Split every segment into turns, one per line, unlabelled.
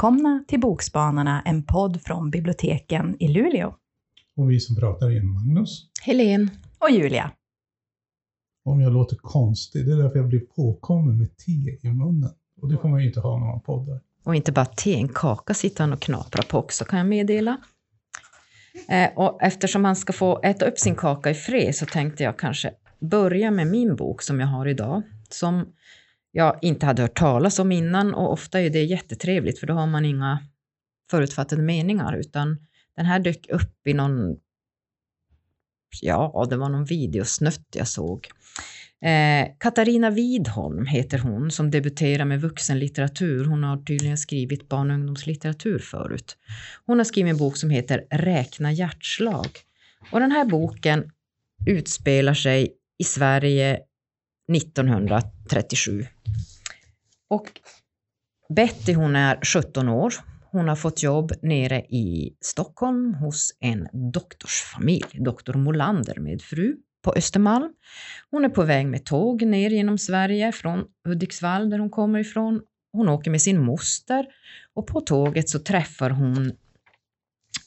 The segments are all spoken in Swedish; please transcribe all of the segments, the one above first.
Välkomna till Bokspanarna, en podd från biblioteken i Luleå.
Och vi som pratar är Magnus.
Helen.
Och Julia.
Om jag låter konstig, det är därför jag blir påkommen med te i munnen. Och det får man ju inte ha när man poddar.
Och inte bara te, en kaka sitter han och knaprar på också kan jag meddela. Eh, och eftersom han ska få äta upp sin kaka i fred så tänkte jag kanske börja med min bok som jag har idag. Som jag inte hade hört talas om innan och ofta är det jättetrevligt för då har man inga förutfattade meningar utan den här dök upp i någon, ja det var någon videosnutt jag såg. Eh, Katarina Widholm heter hon som debuterar med vuxenlitteratur. Hon har tydligen skrivit barn och ungdomslitteratur förut. Hon har skrivit en bok som heter Räkna hjärtslag. Och den här boken utspelar sig i Sverige 1937. Och Betty hon är 17 år. Hon har fått jobb nere i Stockholm hos en doktorsfamilj, doktor Molander med fru på Östermalm. Hon är på väg med tåg ner genom Sverige från Hudiksvall där hon kommer ifrån. Hon åker med sin moster och på tåget så träffar hon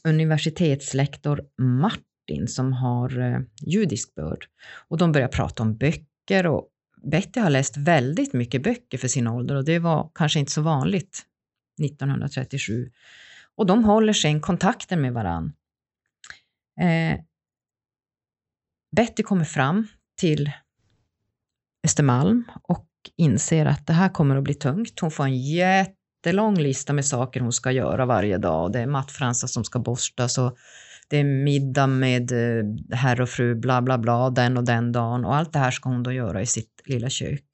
universitetslektor Martin som har eh, judisk börd och de börjar prata om böcker och Betty har läst väldigt mycket böcker för sin ålder och det var kanske inte så vanligt 1937. Och de håller sen kontakten med varann. Eh, Betty kommer fram till Östermalm och inser att det här kommer att bli tungt. Hon får en jättelång lista med saker hon ska göra varje dag. Det är mattfransar som ska borstas och det är middag med eh, herr och fru bla bla bla den och den dagen och allt det här ska hon då göra i sitt lilla kök.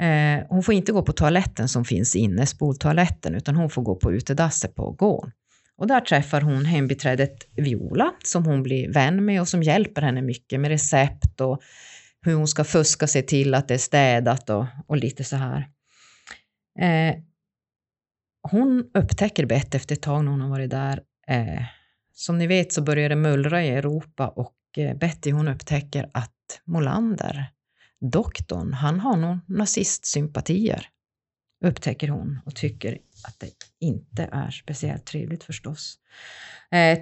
Eh, hon får inte gå på toaletten som finns inne, spoltoaletten, utan hon får gå på utedasset på gården. Och där träffar hon hembiträdet Viola som hon blir vän med och som hjälper henne mycket med recept och hur hon ska fuska sig till att det är städat och, och lite så här. Eh, hon upptäcker Bett efter ett tag när hon har varit där. Eh, som ni vet så börjar det mullra i Europa och eh, Betty hon upptäcker att Molander, doktorn, han har nog nazistsympatier upptäcker hon och tycker att det inte är speciellt trevligt förstås. Eh,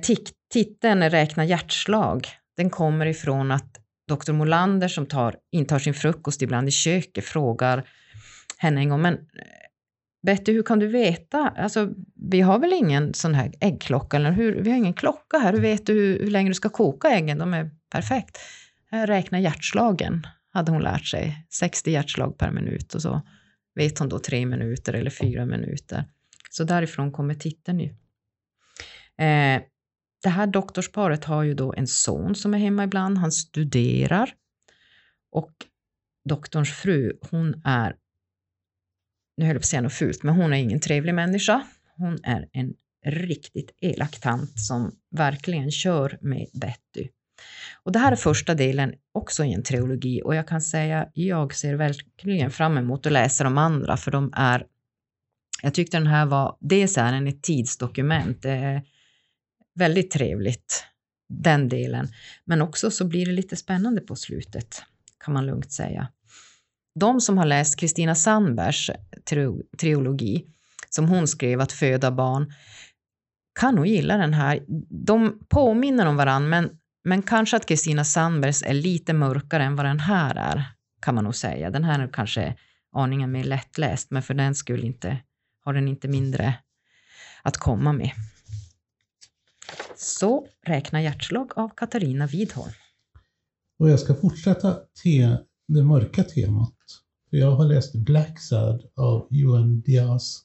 titeln Räkna hjärtslag, den kommer ifrån att doktor Molander som tar, intar sin frukost ibland i köket frågar henne en gång, men eh, Betty, hur kan du veta? Alltså, vi har väl ingen sån här äggklocka, eller hur? Vi har ingen klocka här. Hur vet du hur, hur länge du ska koka äggen? De är perfekt. Eh, Räkna hjärtslagen, hade hon lärt sig. 60 hjärtslag per minut och så vet hon då tre minuter eller fyra minuter. Så därifrån kommer titeln ju. Eh, det här doktorsparet har ju då en son som är hemma ibland, han studerar och doktorns fru, hon är, nu höll jag på att säga något fult, men hon är ingen trevlig människa. Hon är en riktigt elak tant som verkligen kör med Betty. Och det här är första delen också i en trilogi och jag kan säga jag ser verkligen fram emot att läsa de andra för de är jag tyckte den här var, dels är den ett tidsdokument, det är väldigt trevligt, den delen, men också så blir det lite spännande på slutet, kan man lugnt säga. De som har läst Kristina Sandbergs trilogi, som hon skrev Att föda barn, kan nog gilla den här. De påminner om varandra, men men kanske att Kristina Sandbergs är lite mörkare än vad den här är, kan man nog säga. Den här är kanske aningen mer lättläst, men för den skull inte, har den inte mindre att komma med. Så Räkna hjärtslag av Katarina Widholm.
Och jag ska fortsätta te, det mörka temat. För jag har läst Black Sad av Johan Diaz.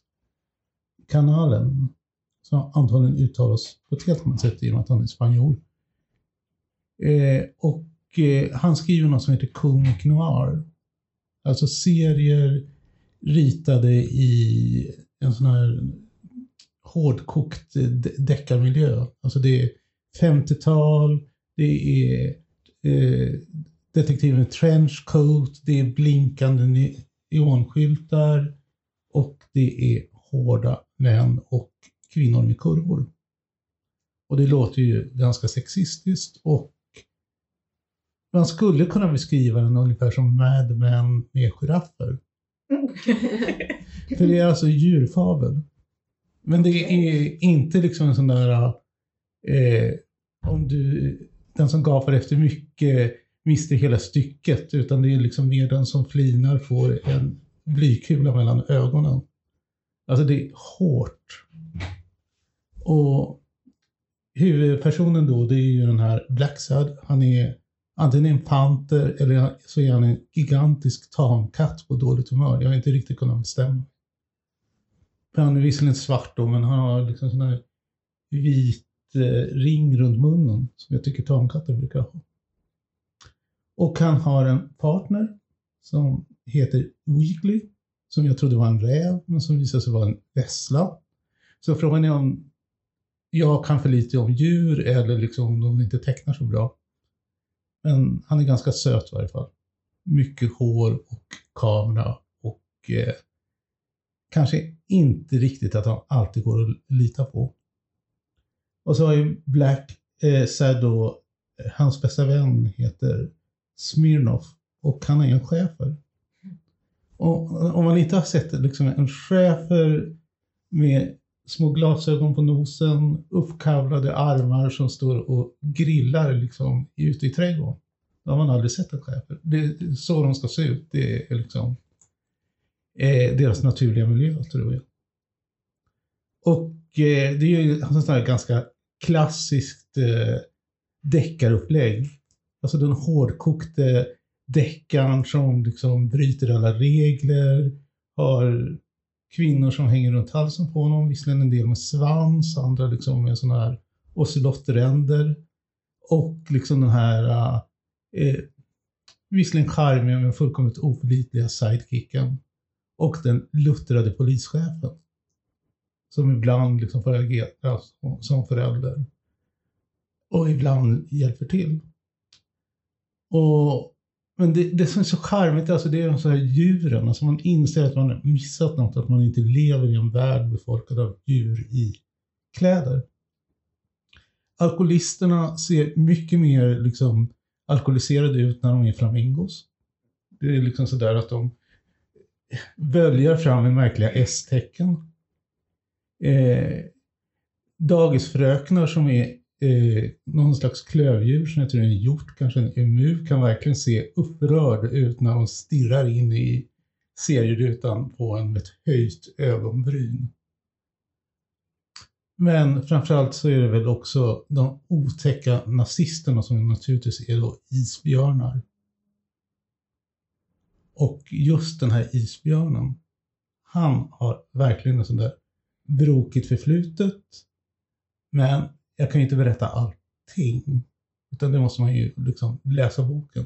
Kanalen, som antagligen uttalas på ett helt annat sätt i och med att han är spanjor. Eh, och eh, han skriver något som heter Kung Noir. Alltså serier ritade i en sån här hårdkokt deckarmiljö. Alltså det är 50-tal, det är eh, detektiven Trenchcoat, det är blinkande neonskyltar och det är hårda män och kvinnor med kurvor. Och det låter ju ganska sexistiskt och man skulle kunna beskriva den ungefär som Mad Men med giraffer. För det är alltså djurfabel. Men det är inte liksom en sån där, eh, om du, den som gapar efter mycket mister hela stycket, utan det är liksom mer den som flinar får en blykula mellan ögonen. Alltså det är hårt. Och huvudpersonen då, det är ju den här Blacksad. Han är antingen en panter eller så är han en gigantisk tamkatt på dåligt humör. Jag har inte riktigt kunnat bestämma. Han är visserligen svart då, men han har liksom sån här vit eh, ring runt munnen som jag tycker tamkatter brukar ha. Och han har en partner som heter Weekly, som jag trodde var en räv, men som visade sig vara en vessla. Så frågan är om jag kan för lite om djur eller liksom om de inte tecknar så bra. Men han är ganska söt i varje fall. Mycket hår och kamera och eh, kanske inte riktigt att han alltid går att lita på. Och så har ju Black eh, Shadow, eh, hans bästa vän heter Smirnoff och han är en chefer. Och om man inte har sett liksom en chefer med små glasögon på nosen, uppkavlade armar som står och grillar liksom ute i trädgården. Det har man aldrig sett en schäfer. Det är så de ska se ut. Det är liksom eh, deras naturliga miljö, tror jag. Och eh, det är ju ett ganska klassiskt eh, deckarupplägg. Alltså den hårdkokte deckaren som liksom bryter alla regler, har kvinnor som hänger runt halsen på honom, visserligen en del med svans, andra liksom med sådana här ocelotteränder. Och liksom den här, eh, eh, visserligen charmiga men fullkomligt oförlitliga sidekicken. Och den luttrade polischefen. Som ibland liksom får agera som förälder. Och ibland hjälper till. Och men det, det som är så charmigt alltså, det är de så här djuren. Alltså man inser att man har missat något, att man inte lever i en värld befolkad av djur i kläder. Alkoholisterna ser mycket mer liksom, alkoholiserade ut när de är flamingos. Det är liksom sådär att de böljar fram med märkliga S-tecken. Eh, dagisfröknar som är eh, någon slags klövdjur som jag tror en hjort, kanske en emu, kan verkligen se upprörd ut när de stirrar in i serierutan på en med ett höjt ögonbryn. Men framförallt så är det väl också de otäcka nazisterna som naturligtvis är då isbjörnar. Och just den här isbjörnen, han har verkligen en sån där brokigt förflutet. Men jag kan ju inte berätta allting. Utan det måste man ju liksom läsa boken.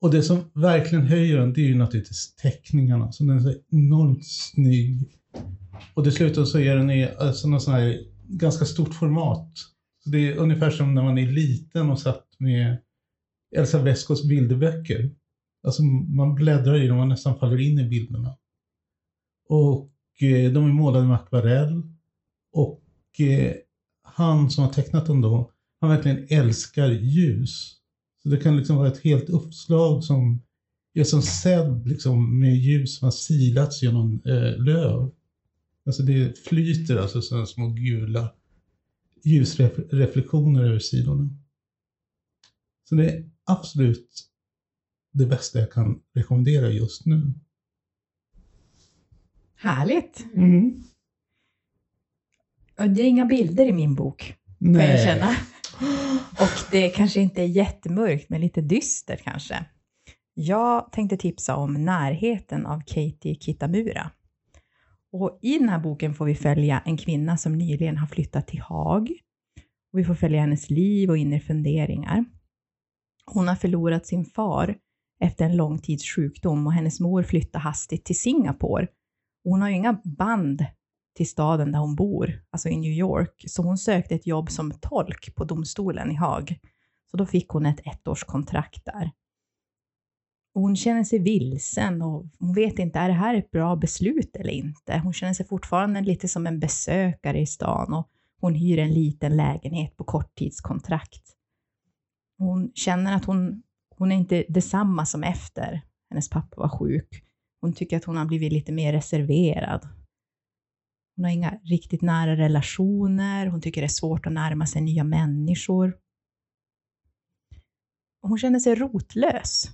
Och det som verkligen höjer den, det är ju naturligtvis teckningarna. Så den är så enormt snygg. Och dessutom så är den i alltså något sån här ganska stort format. Så det är ungefär som när man är liten och satt med Elsa Vescos bilderböcker. Alltså man bläddrar i dem och nästan faller in i bilderna. Och eh, de är målade med akvarell. Och eh, han som har tecknat dem då, han verkligen älskar ljus. Så det kan liksom vara ett helt uppslag som är som sedd liksom med ljus som har silats genom eh, löv. Alltså det flyter alltså sådana små gula ljusreflektioner över sidorna. Så det är absolut det bästa jag kan rekommendera just nu.
Härligt!
Mm.
Det är inga bilder i min bok,
Nej.
kan jag känna. Och det kanske inte är jättemörkt, men lite dystert kanske. Jag tänkte tipsa om Närheten av Katie Kitamura. Och I den här boken får vi följa en kvinna som nyligen har flyttat till Haag. Och vi får följa hennes liv och inre funderingar. Hon har förlorat sin far efter en lång tids sjukdom och hennes mor flyttade hastigt till Singapore. Och hon har ju inga band till staden där hon bor, alltså i New York, så hon sökte ett jobb som tolk på domstolen i Haag. Så då fick hon ett ettårskontrakt där. Och hon känner sig vilsen och hon vet inte, är det här ett bra beslut eller inte? Hon känner sig fortfarande lite som en besökare i stan och hon hyr en liten lägenhet på korttidskontrakt. Hon känner att hon, hon är inte detsamma som efter hennes pappa var sjuk. Hon tycker att hon har blivit lite mer reserverad hon har inga riktigt nära relationer, hon tycker det är svårt att närma sig nya människor. Hon känner sig rotlös.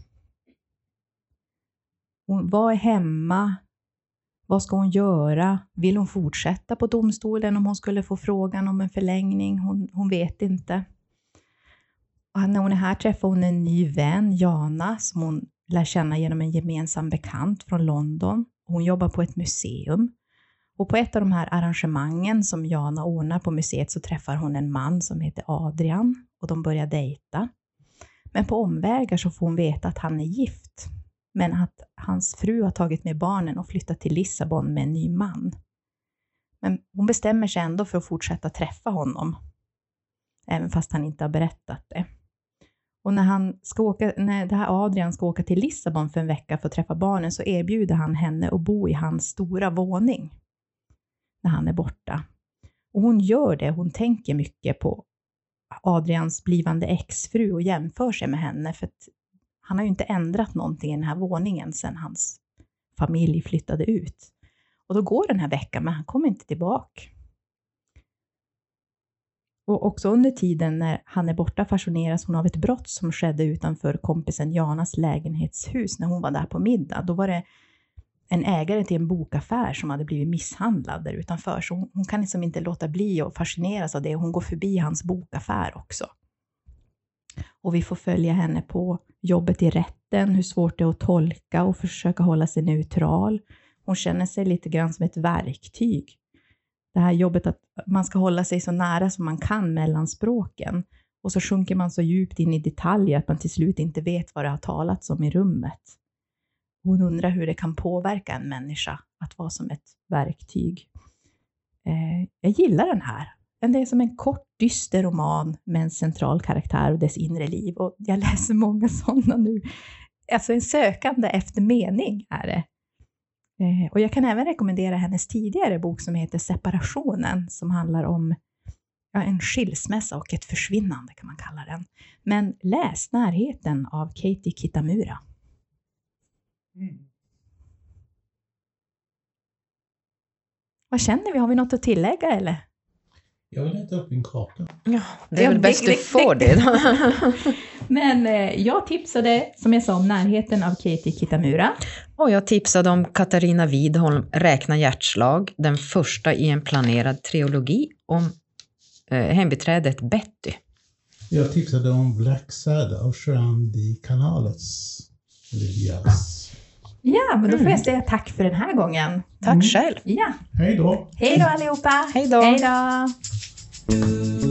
Hon, vad är hemma? Vad ska hon göra? Vill hon fortsätta på domstolen om hon skulle få frågan om en förlängning? Hon, hon vet inte. Och när hon är här träffar hon en ny vän, Jana, som hon lär känna genom en gemensam bekant från London. Hon jobbar på ett museum. Och på ett av de här arrangemangen som Jana ordnar på museet så träffar hon en man som heter Adrian och de börjar dejta. Men på omvägar så får hon veta att han är gift, men att hans fru har tagit med barnen och flyttat till Lissabon med en ny man. Men hon bestämmer sig ändå för att fortsätta träffa honom, även fast han inte har berättat det. Och när, han ska åka, när det här Adrian ska åka till Lissabon för en vecka för att träffa barnen så erbjuder han henne att bo i hans stora våning när han är borta. Och hon gör det, hon tänker mycket på Adrians blivande exfru och jämför sig med henne, för att han har ju inte ändrat någonting i den här våningen sedan hans familj flyttade ut. Och då går den här veckan, men han kommer inte tillbaka. Och också under tiden när han är borta fascineras hon av ett brott som skedde utanför kompisen Janas lägenhetshus när hon var där på middag. Då var det en ägare till en bokaffär som hade blivit misshandlad där utanför, så hon, hon kan liksom inte låta bli att fascineras av det. Hon går förbi hans bokaffär också. Och vi får följa henne på jobbet i rätten, hur svårt det är att tolka och försöka hålla sig neutral. Hon känner sig lite grann som ett verktyg. Det här jobbet att man ska hålla sig så nära som man kan mellan språken. Och så sjunker man så djupt in i detaljer att man till slut inte vet vad det har talats om i rummet. Hon undrar hur det kan påverka en människa att vara som ett verktyg. Eh, jag gillar den här. Det är som en kort, dyster roman med en central karaktär och dess inre liv. Och jag läser många sådana nu. Alltså en sökande efter mening är det. Eh, och jag kan även rekommendera hennes tidigare bok som heter Separationen, som handlar om ja, en skilsmässa och ett försvinnande kan man kalla den. Men läs Närheten av Katie Kitamura. Mm. Vad känner vi? Har vi något att tillägga eller?
Jag vill äta upp min kaka.
Ja, det är väl bäst du får det då.
Men eh, jag tipsade, som jag sa, om närheten av Katie Kitamura.
Och jag tipsade om Katarina Widholm, Räkna hjärtslag, den första i en planerad trilogi om eh, hembiträdet Betty.
Jag tipsade om Black Sad av Jean Di Canales. Yes.
Ja, men då får jag mm. säga tack för den här gången.
Tack mm. själv.
Ja.
Hej då.
Hej då allihopa.
Hej då.
Hej då.